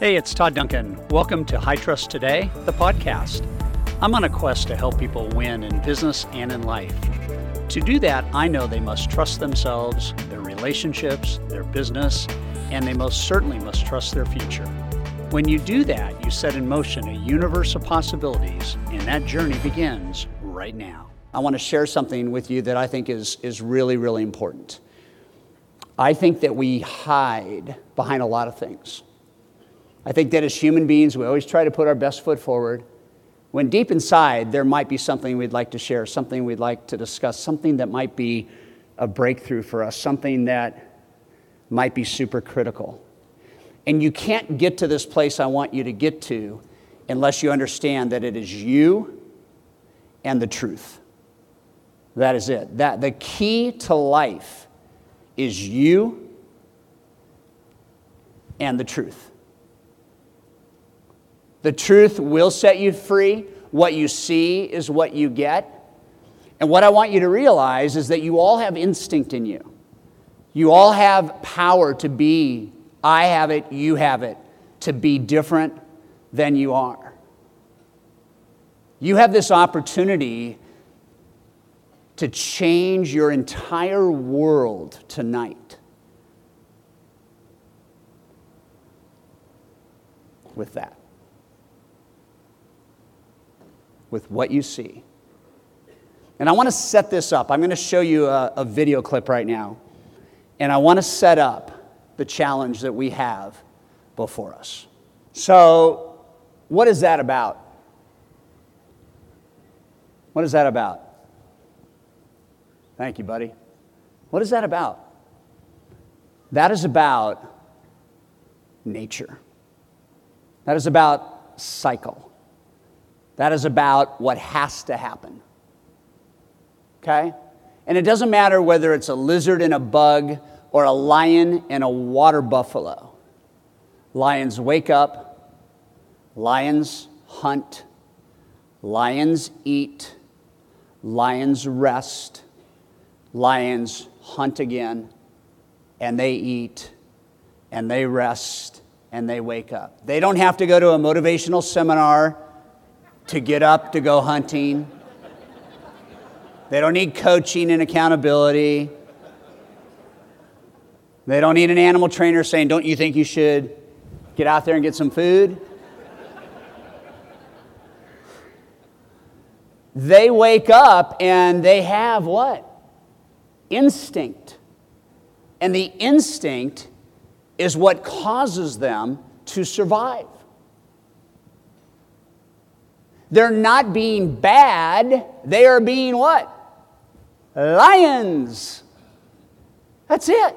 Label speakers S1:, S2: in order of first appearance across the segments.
S1: Hey, it's Todd Duncan. Welcome to High Trust Today, the podcast. I'm on a quest to help people win in business and in life. To do that, I know they must trust themselves, their relationships, their business, and they most certainly must trust their future. When you do that, you set in motion a universe of possibilities, and that journey begins right now. I want to share something with you that I think is, is really, really important. I think that we hide behind a lot of things. I think that as human beings, we always try to put our best foot forward. When deep inside, there might be something we'd like to share, something we'd like to discuss, something that might be a breakthrough for us, something that might be super critical. And you can't get to this place I want you to get to unless you understand that it is you and the truth. That is it. That the key to life is you and the truth. The truth will set you free. What you see is what you get. And what I want you to realize is that you all have instinct in you. You all have power to be, I have it, you have it, to be different than you are. You have this opportunity to change your entire world tonight with that. With what you see. And I want to set this up. I'm going to show you a, a video clip right now. And I want to set up the challenge that we have before us. So, what is that about? What is that about? Thank you, buddy. What is that about? That is about nature. That is about cycle. That is about what has to happen. Okay? And it doesn't matter whether it's a lizard and a bug or a lion and a water buffalo. Lions wake up, lions hunt, lions eat, lions rest, lions hunt again, and they eat, and they rest, and they wake up. They don't have to go to a motivational seminar to get up to go hunting. They don't need coaching and accountability. They don't need an animal trainer saying, Don't you think you should get out there and get some food? they wake up and they have what? Instinct. And the instinct is what causes them to survive. They're not being bad, they are being what? Lions. That's it.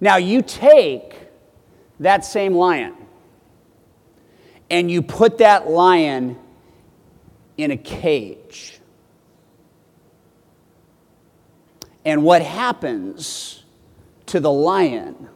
S1: Now you take that same lion and you put that lion in a cage. And what happens to the lion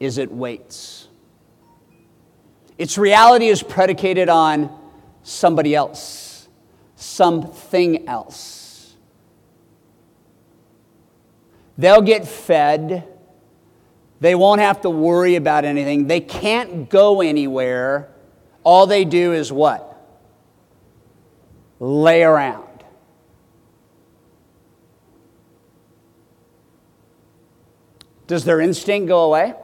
S1: is it waits. Its reality is predicated on somebody else, something else. They'll get fed. They won't have to worry about anything. They can't go anywhere. All they do is what? Lay around. Does their instinct go away?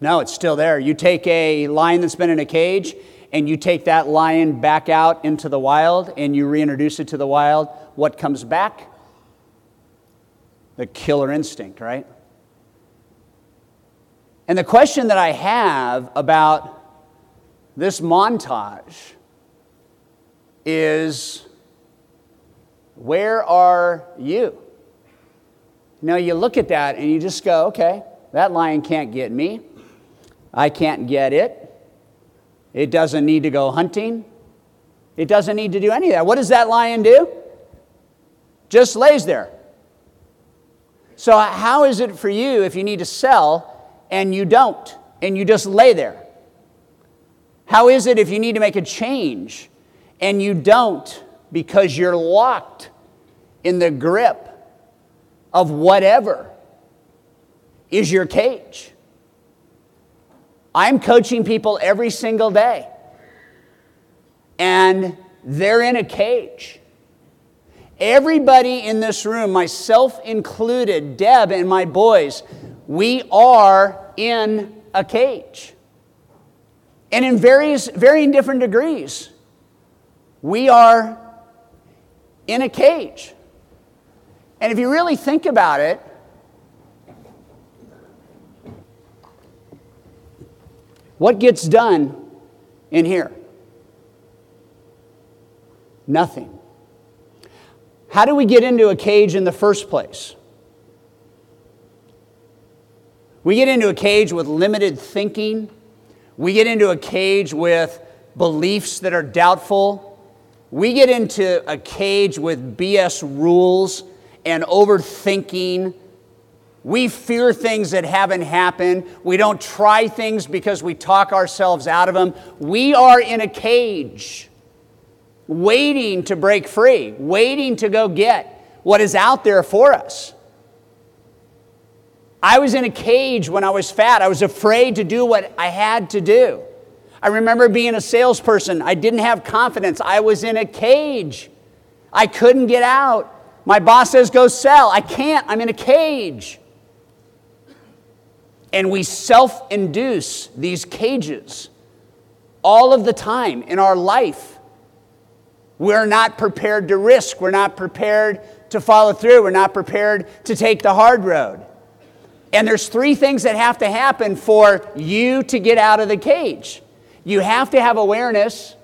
S1: No, it's still there. You take a lion that's been in a cage and you take that lion back out into the wild and you reintroduce it to the wild. What comes back? The killer instinct, right? And the question that I have about this montage is where are you? Now you look at that and you just go, okay, that lion can't get me. I can't get it. It doesn't need to go hunting. It doesn't need to do any of that. What does that lion do? Just lays there. So, uh, how is it for you if you need to sell and you don't, and you just lay there? How is it if you need to make a change and you don't because you're locked in the grip of whatever is your cage? I'm coaching people every single day, and they're in a cage. Everybody in this room, myself included, Deb and my boys, we are in a cage. And in various, varying different degrees, we are in a cage. And if you really think about it, what gets done in here? Nothing. How do we get into a cage in the first place? We get into a cage with limited thinking. We get into a cage with beliefs that are doubtful. We get into a cage with BS rules and overthinking. We fear things that haven't happened. We don't try things because we talk ourselves out of them. We are in a cage waiting to break free, waiting to go get what is out there for us. I was in a cage when I was fat. I was afraid to do what I had to do. I remember being a salesperson. I didn't have confidence. I was in a cage. I couldn't get out. My boss says, go sell. I can't. I'm in a cage. And we self induce these cages all of the time in our life. We're not prepared to risk. We're not prepared to follow through. We're not prepared to take the hard road. And there's three things that have to happen for you to get out of the cage. You have to have awareness.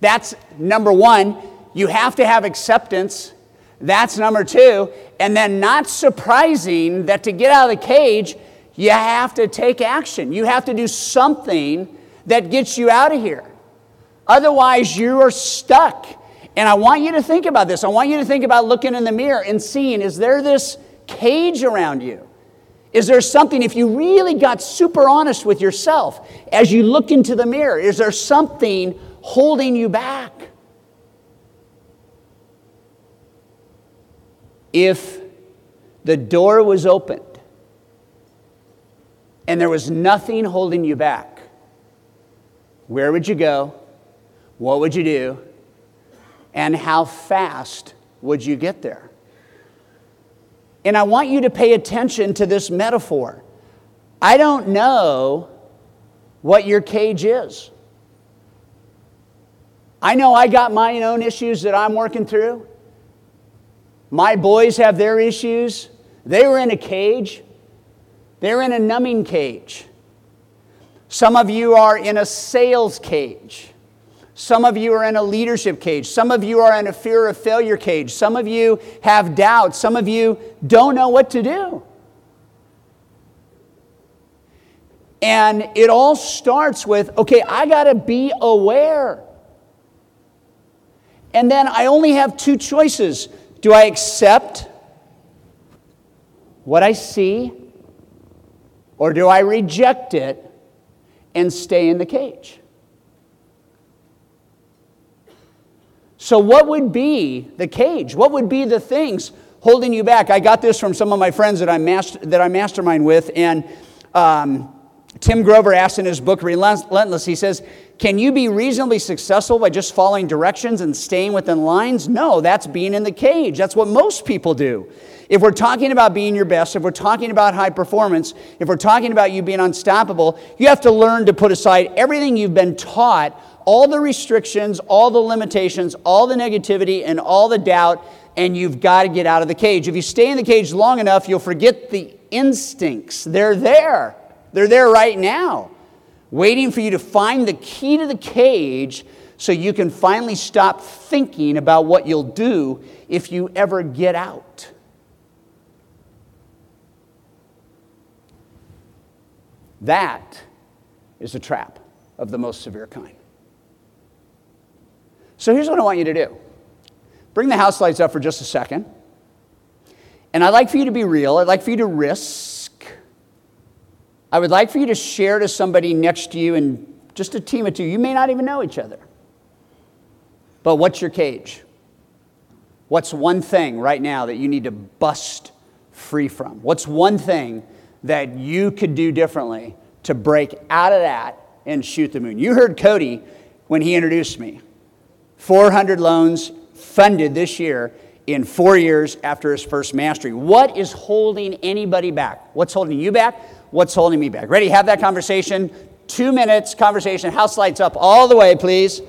S1: That's number one. You have to have acceptance. That's number two. And then, not surprising that to get out of the cage, you have to take action. You have to do something that gets you out of here. Otherwise, you are stuck. And I want you to think about this. I want you to think about looking in the mirror and seeing is there this cage around you? Is there something, if you really got super honest with yourself as you look into the mirror, is there something holding you back? If the door was opened and there was nothing holding you back, where would you go? What would you do? And how fast would you get there? And I want you to pay attention to this metaphor. I don't know what your cage is. I know I got my own issues that I'm working through. My boys have their issues. They were in a cage, they're in a numbing cage. Some of you are in a sales cage. Some of you are in a leadership cage. Some of you are in a fear of failure cage. Some of you have doubts. Some of you don't know what to do. And it all starts with okay, I got to be aware. And then I only have two choices. Do I accept what I see, or do I reject it and stay in the cage? So, what would be the cage? What would be the things holding you back? I got this from some of my friends that I, master, that I mastermind with, and um, Tim Grover asks in his book Relentless, he says, Can you be reasonably successful by just following directions and staying within lines? No, that's being in the cage. That's what most people do. If we're talking about being your best, if we're talking about high performance, if we're talking about you being unstoppable, you have to learn to put aside everything you've been taught all the restrictions, all the limitations, all the negativity, and all the doubt, and you've got to get out of the cage. If you stay in the cage long enough, you'll forget the instincts. They're there, they're there right now, waiting for you to find the key to the cage so you can finally stop thinking about what you'll do if you ever get out. That is a trap of the most severe kind. So here's what I want you to do bring the house lights up for just a second. And I'd like for you to be real, I'd like for you to risk. I would like for you to share to somebody next to you and just a team of two. You may not even know each other. But what's your cage? What's one thing right now that you need to bust free from? What's one thing that you could do differently to break out of that and shoot the moon. You heard Cody when he introduced me. 400 loans funded this year in four years after his first mastery. What is holding anybody back? What's holding you back? What's holding me back? Ready? Have that conversation. Two minutes conversation. House lights up all the way, please.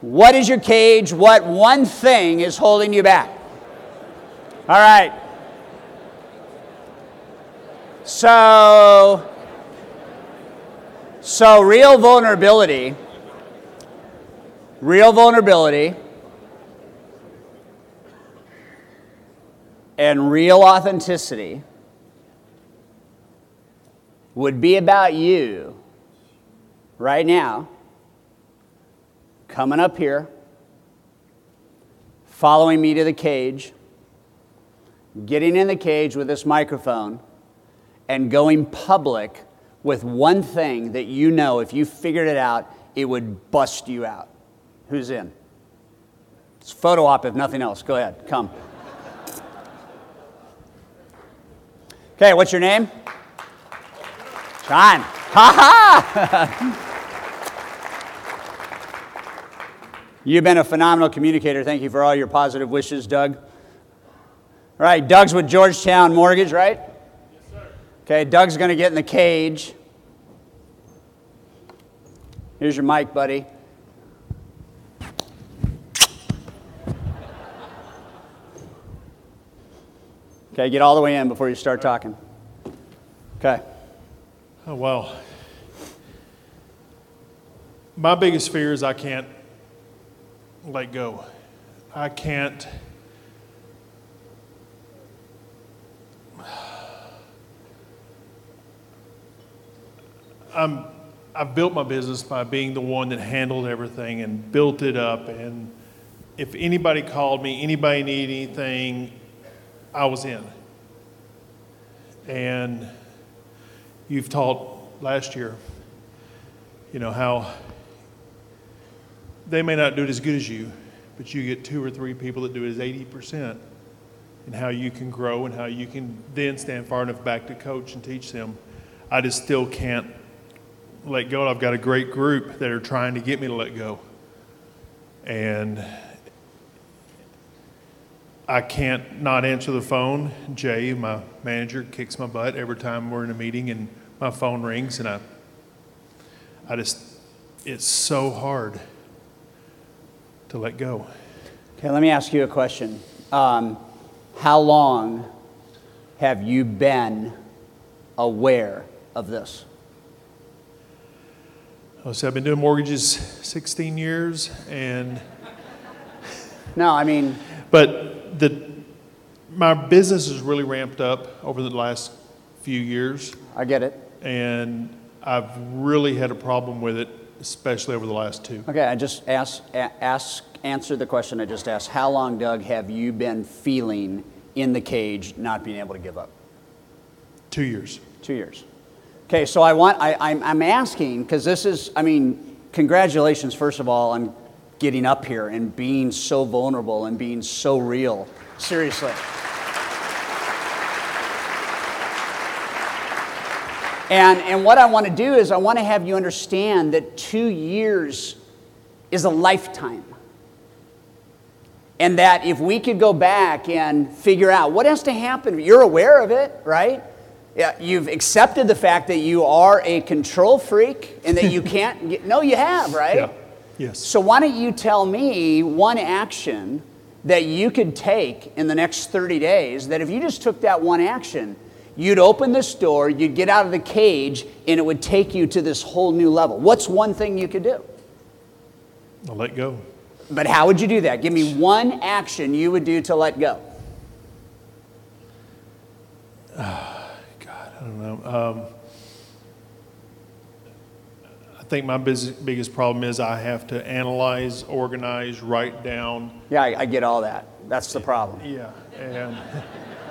S1: What is your cage? What one thing is holding you back? All right. So, so real vulnerability, real vulnerability, and real authenticity would be about you right now coming up here, following me to the cage, getting in the cage with this microphone, and going public with one thing that you know if you figured it out, it would bust you out. Who's in? It's photo op if nothing else. Go ahead, come. Okay, what's your name? John. Ha ha! You've been a phenomenal communicator. Thank you for all your positive wishes, Doug. All right, Doug's with Georgetown Mortgage, right?
S2: Yes, sir.
S1: Okay, Doug's going to get in the cage. Here's your mic, buddy. Okay, get all the way in before you start talking. Okay.
S2: Oh, well. My biggest fear is I can't let go. I can't. I'm, I've built my business by being the one that handled everything and built it up. And if anybody called me, anybody needed anything, I was in. And you've taught last year, you know, how they may not do it as good as you, but you get two or three people that do it as 80%, and how you can grow and how you can then stand far enough back to coach and teach them. I just still can't let go. I've got a great group that are trying to get me to let go. And I can't not answer the phone. Jay, my manager, kicks my butt every time we're in a meeting and my phone rings, and I, I just, it's so hard to let go.
S1: Okay, let me ask you a question. Um, how long have you been aware of this?
S2: Oh, so I've been doing mortgages 16 years, and
S1: No, I mean,
S2: but the my business has really ramped up over the last few years,
S1: I get it.
S2: and I've really had a problem with it, especially over the last two.
S1: Okay, I just ask, ask, answer the question I just asked. How long, Doug, have you been feeling in the cage, not being able to give up?
S2: Two years.
S1: Two years. Okay, so I want, I, I'm, I'm asking, because this is, I mean, congratulations, first of all, on getting up here and being so vulnerable and being so real. Seriously. And, and what I want to do is, I want to have you understand that two years is a lifetime. And that if we could go back and figure out what has to happen, you're aware of it, right? Yeah, you've accepted the fact that you are a control freak and that you can't get, no, you have, right?
S2: Yeah. Yes.
S1: So why don't you tell me one action that you could take in the next 30 days that if you just took that one action, you'd open this door, you'd get out of the cage, and it would take you to this whole new level. What's one thing you could do?
S2: I'll let go.
S1: But how would you do that? Give me one action you would do to let go.
S2: God, I don't know. Um, I think my bus- biggest problem is I have to analyze, organize, write down.
S1: Yeah, I, I get all that. That's the problem.
S2: Yeah, and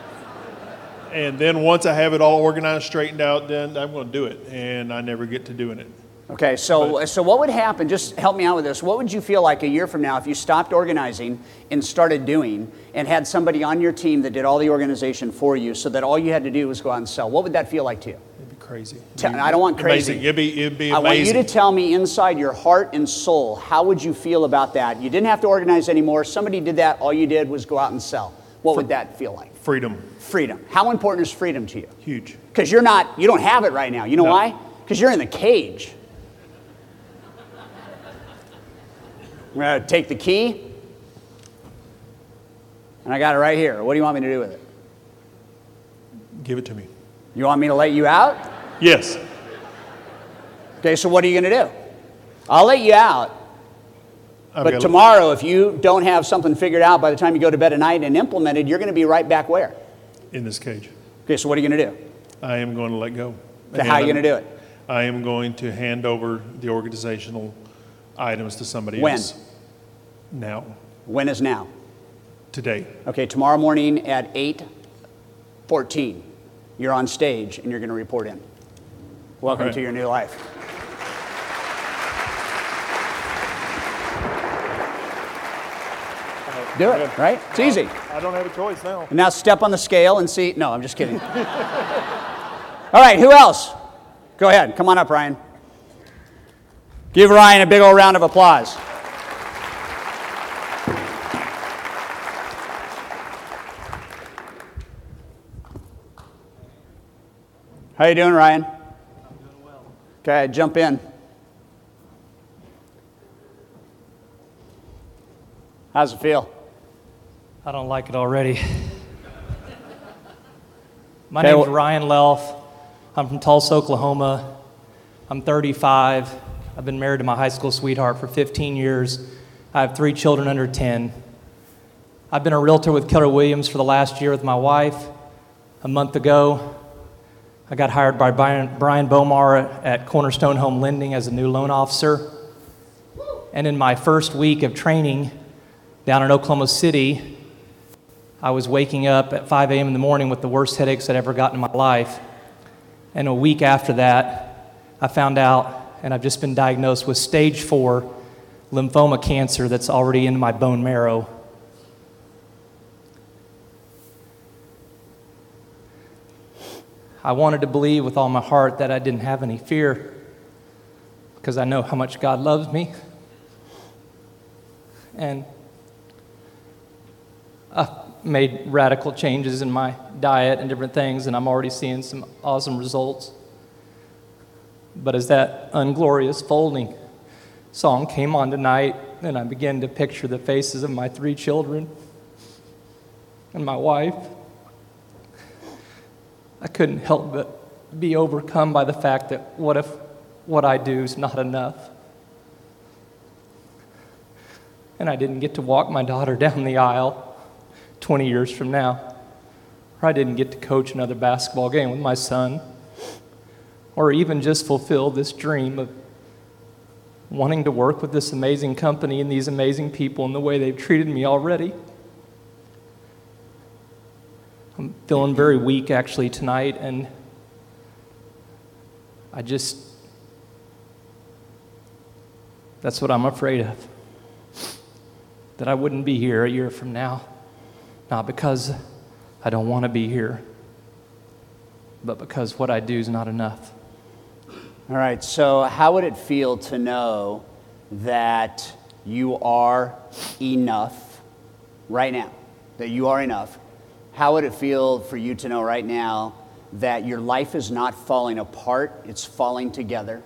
S2: and then once I have it all organized, straightened out, then I'm going to do it, and I never get to doing it.
S1: Okay, so, so what would happen? Just help me out with this. What would you feel like a year from now if you stopped organizing and started doing and had somebody on your team that did all the organization for you so that all you had to do was go out and sell? What would that feel like to you?
S2: Crazy.
S1: Te- I don't want crazy.
S2: Amazing. It'd be, it'd be
S1: I want you to tell me inside your heart and soul, how would you feel about that? You didn't have to organize anymore. Somebody did that. All you did was go out and sell. What would that feel like?
S2: Freedom.
S1: Freedom. How important is freedom to you?
S2: Huge.
S1: Because you're not, you don't have it right now. You know
S2: No.
S1: why? Because you're in the cage. I'm going to take the key, and I got it right here. What do you want me to do with it?
S2: Give it to me.
S1: You want me to let you out?
S2: Yes.
S1: Okay, so what are you going to do? I'll let you out,
S2: I've
S1: but tomorrow, if you don't have something figured out by the time you go to bed at night and implemented, you're going to be right back where?
S2: In this cage.
S1: Okay, so what are you going to do?
S2: I am going to let go.
S1: Okay, how are you going to do it?
S2: I am going to hand over the organizational items to somebody
S1: When?
S2: else. Now.
S1: When is now?
S2: Today.
S1: Okay, tomorrow morning at 8:14, you're on stage and you're going to report in. Welcome
S2: right.
S1: to your new life. Do it, right? It's easy.
S2: I don't have a choice now.
S1: And now step on the scale and see. No, I'm just kidding. All right, who else? Go ahead. Come on up, Ryan. Give Ryan a big old round of applause. How you doing, Ryan? I'm doing well. Okay, jump in. How's it feel?
S3: I don't like it already. My
S1: Okay,
S3: name's
S1: wh-
S3: Ryan Lelf. I'm from Tulsa, Oklahoma. I'm 35. I've been married to my high school sweetheart for 15 years. I have three children under 10. I've been a realtor with Keller Williams for the last year with my wife. A month ago, I got hired by Brian, Brian Bomar at Cornerstone Home Lending as a new loan officer. And in my first week of training down in Oklahoma City, I was waking up at 5 a.m. in the morning with the worst headaches I'd ever gotten in my life. And a week after that, I found out, and I've just been diagnosed with stage four lymphoma cancer that's already in my bone marrow. I wanted to believe with all my heart that I didn't have any fear because I know how much God loves me. And I've made radical changes in my diet and different things, and I'm already seeing some awesome results. But as that unglorious folding song came on tonight, and I began to picture the faces of my three children and my wife, I couldn't help but be overcome by the fact that what if what I do is not enough? And I didn't get to walk my daughter down the aisle 20 years from now. Or I didn't get to coach another basketball game with my son. Or even just fulfill this dream of wanting to work with this amazing company and these amazing people and the way they've treated me already. I'm feeling very weak actually tonight, and I just, that's what I'm afraid of. That I wouldn't be here a year from now. Not because I don't want to be here, but because what I do is not enough.
S1: All right, so how would it feel to know that you are enough right now? That you are enough. How would it feel for you to know right now that your life is not falling apart, it's falling together?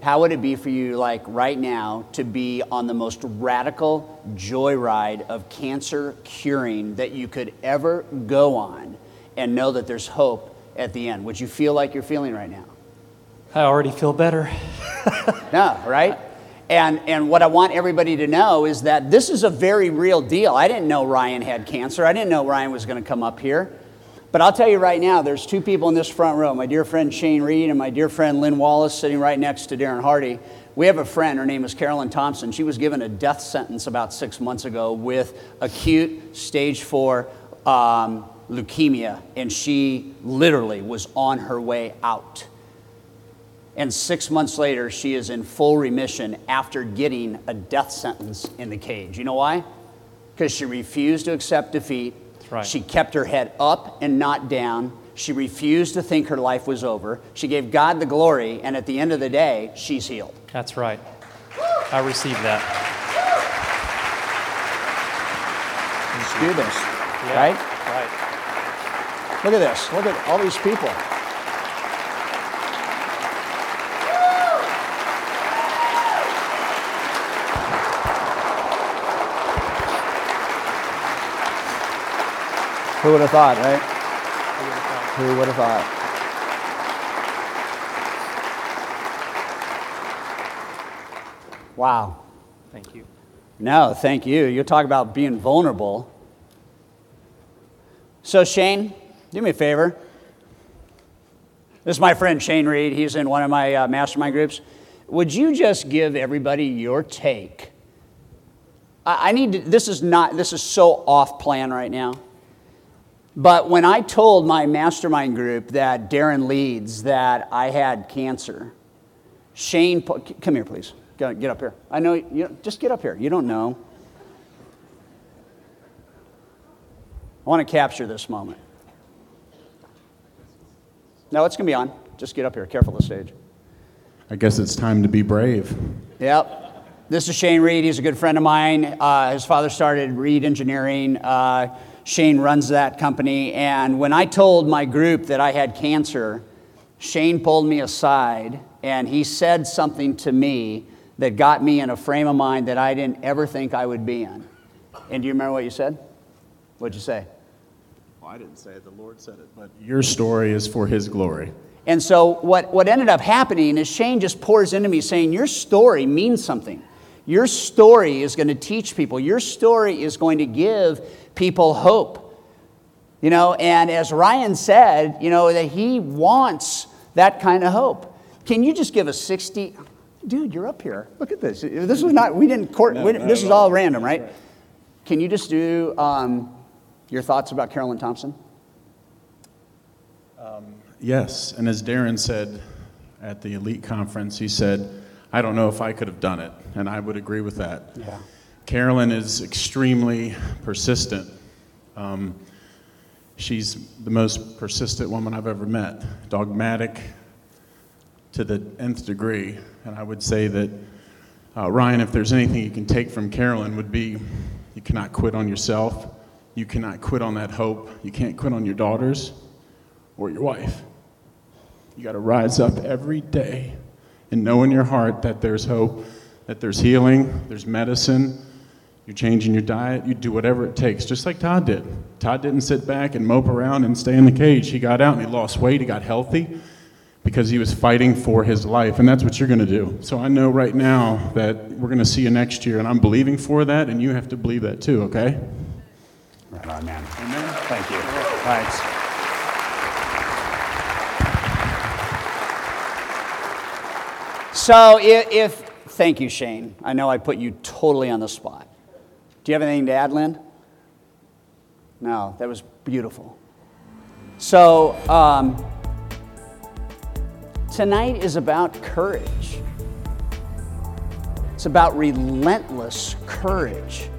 S1: How would it be for you, like right now, to be on the most radical joyride of cancer curing that you could ever go on and know that there's hope at the end? Would you feel like you're feeling right now?
S3: I already feel better.
S1: No, right? And, and what I want everybody to know is that this is a very real deal. I didn't know Ryan had cancer. I didn't know Ryan was going to come up here. But I'll tell you right now, there's two people in this front row my dear friend Shane Reed and my dear friend Lynn Wallace sitting right next to Darren Hardy. We have a friend, her name is Carolyn Thompson. She was given a death sentence about six months ago with acute stage four um, leukemia, and she literally was on her way out. And six months later, she is in full remission after getting a death sentence in the cage. You know why? Because she refused to accept defeat.
S3: right.
S1: She kept her head up and not down. She refused to think her life was over. She gave God the glory, and at the end of the day, she's healed.
S3: That's right. I received that.
S1: Let's do this,
S3: Yeah,
S1: right?
S3: Right.
S1: Look at this. Look at all these people. Who would have thought, right? Who would have thought? Wow.
S3: Thank you.
S1: No, thank you. You talk about being vulnerable. So, Shane, do me a favor. This is my friend Shane Reed. He's in one of my uh, mastermind groups. Would you just give everybody your take? I, I need to, this is not, this is so off plan right now. But when I told my mastermind group that Darren leads that I had cancer, Shane, come here, please. Get get up here. I know, you, know, just get up here. You don't know. I want to capture this moment. No, it's going to be on. Just get up here. Careful of the stage.
S4: I guess it's time to be brave.
S1: Yep. This is Shane Reed. He's a good friend of mine. Uh, his father started Reed Engineering. Uh, Shane runs that company. And when I told my group that I had cancer, Shane pulled me aside and he said something to me that got me in a frame of mind that I didn't ever think I would be in. And do you remember what you said? What'd you say?
S4: Well, I didn't say it, the Lord said it, but your story is for His glory.
S1: And so what, what ended up happening is Shane just pours into me saying, Your story means something. Your story is going to teach people. Your story is going to give people hope. You know, and as Ryan said, you know, that he wants that kind of hope. Can you just give a 60? Dude, you're up here. Look at this. This was not, we didn't court, we didn't- this is all random, right? Can you just do um, your thoughts about Carolyn Thompson?
S4: Yes, and as Darren said at the elite conference, he said, I don't know if I could have done it, and I would agree with that.
S1: Yeah.
S4: Carolyn is extremely persistent. Um, she's the most persistent woman I've ever met, dogmatic to the nth degree. And I would say that, uh, Ryan, if there's anything you can take from Carolyn, would be you cannot quit on yourself, you cannot quit on that hope, you can't quit on your daughters or your wife. You got to rise up every day and know in your heart that there's hope, that there's healing, there's medicine. You're changing your diet, you do whatever it takes, just like Todd did. Todd didn't sit back and mope around and stay in the cage. He got out and he lost weight, he got healthy because he was fighting for his life, and that's what you're going to do. So I know right now that we're going to see you next year, and I'm believing for that, and you have to believe that too, okay?
S1: Right on, man. Amen. Thank you. Thanks. So, if, if, thank you, Shane. I know I put you totally on the spot. Do you have anything to add, Lynn? No, that was beautiful. So, um, tonight is about courage. It's about relentless courage.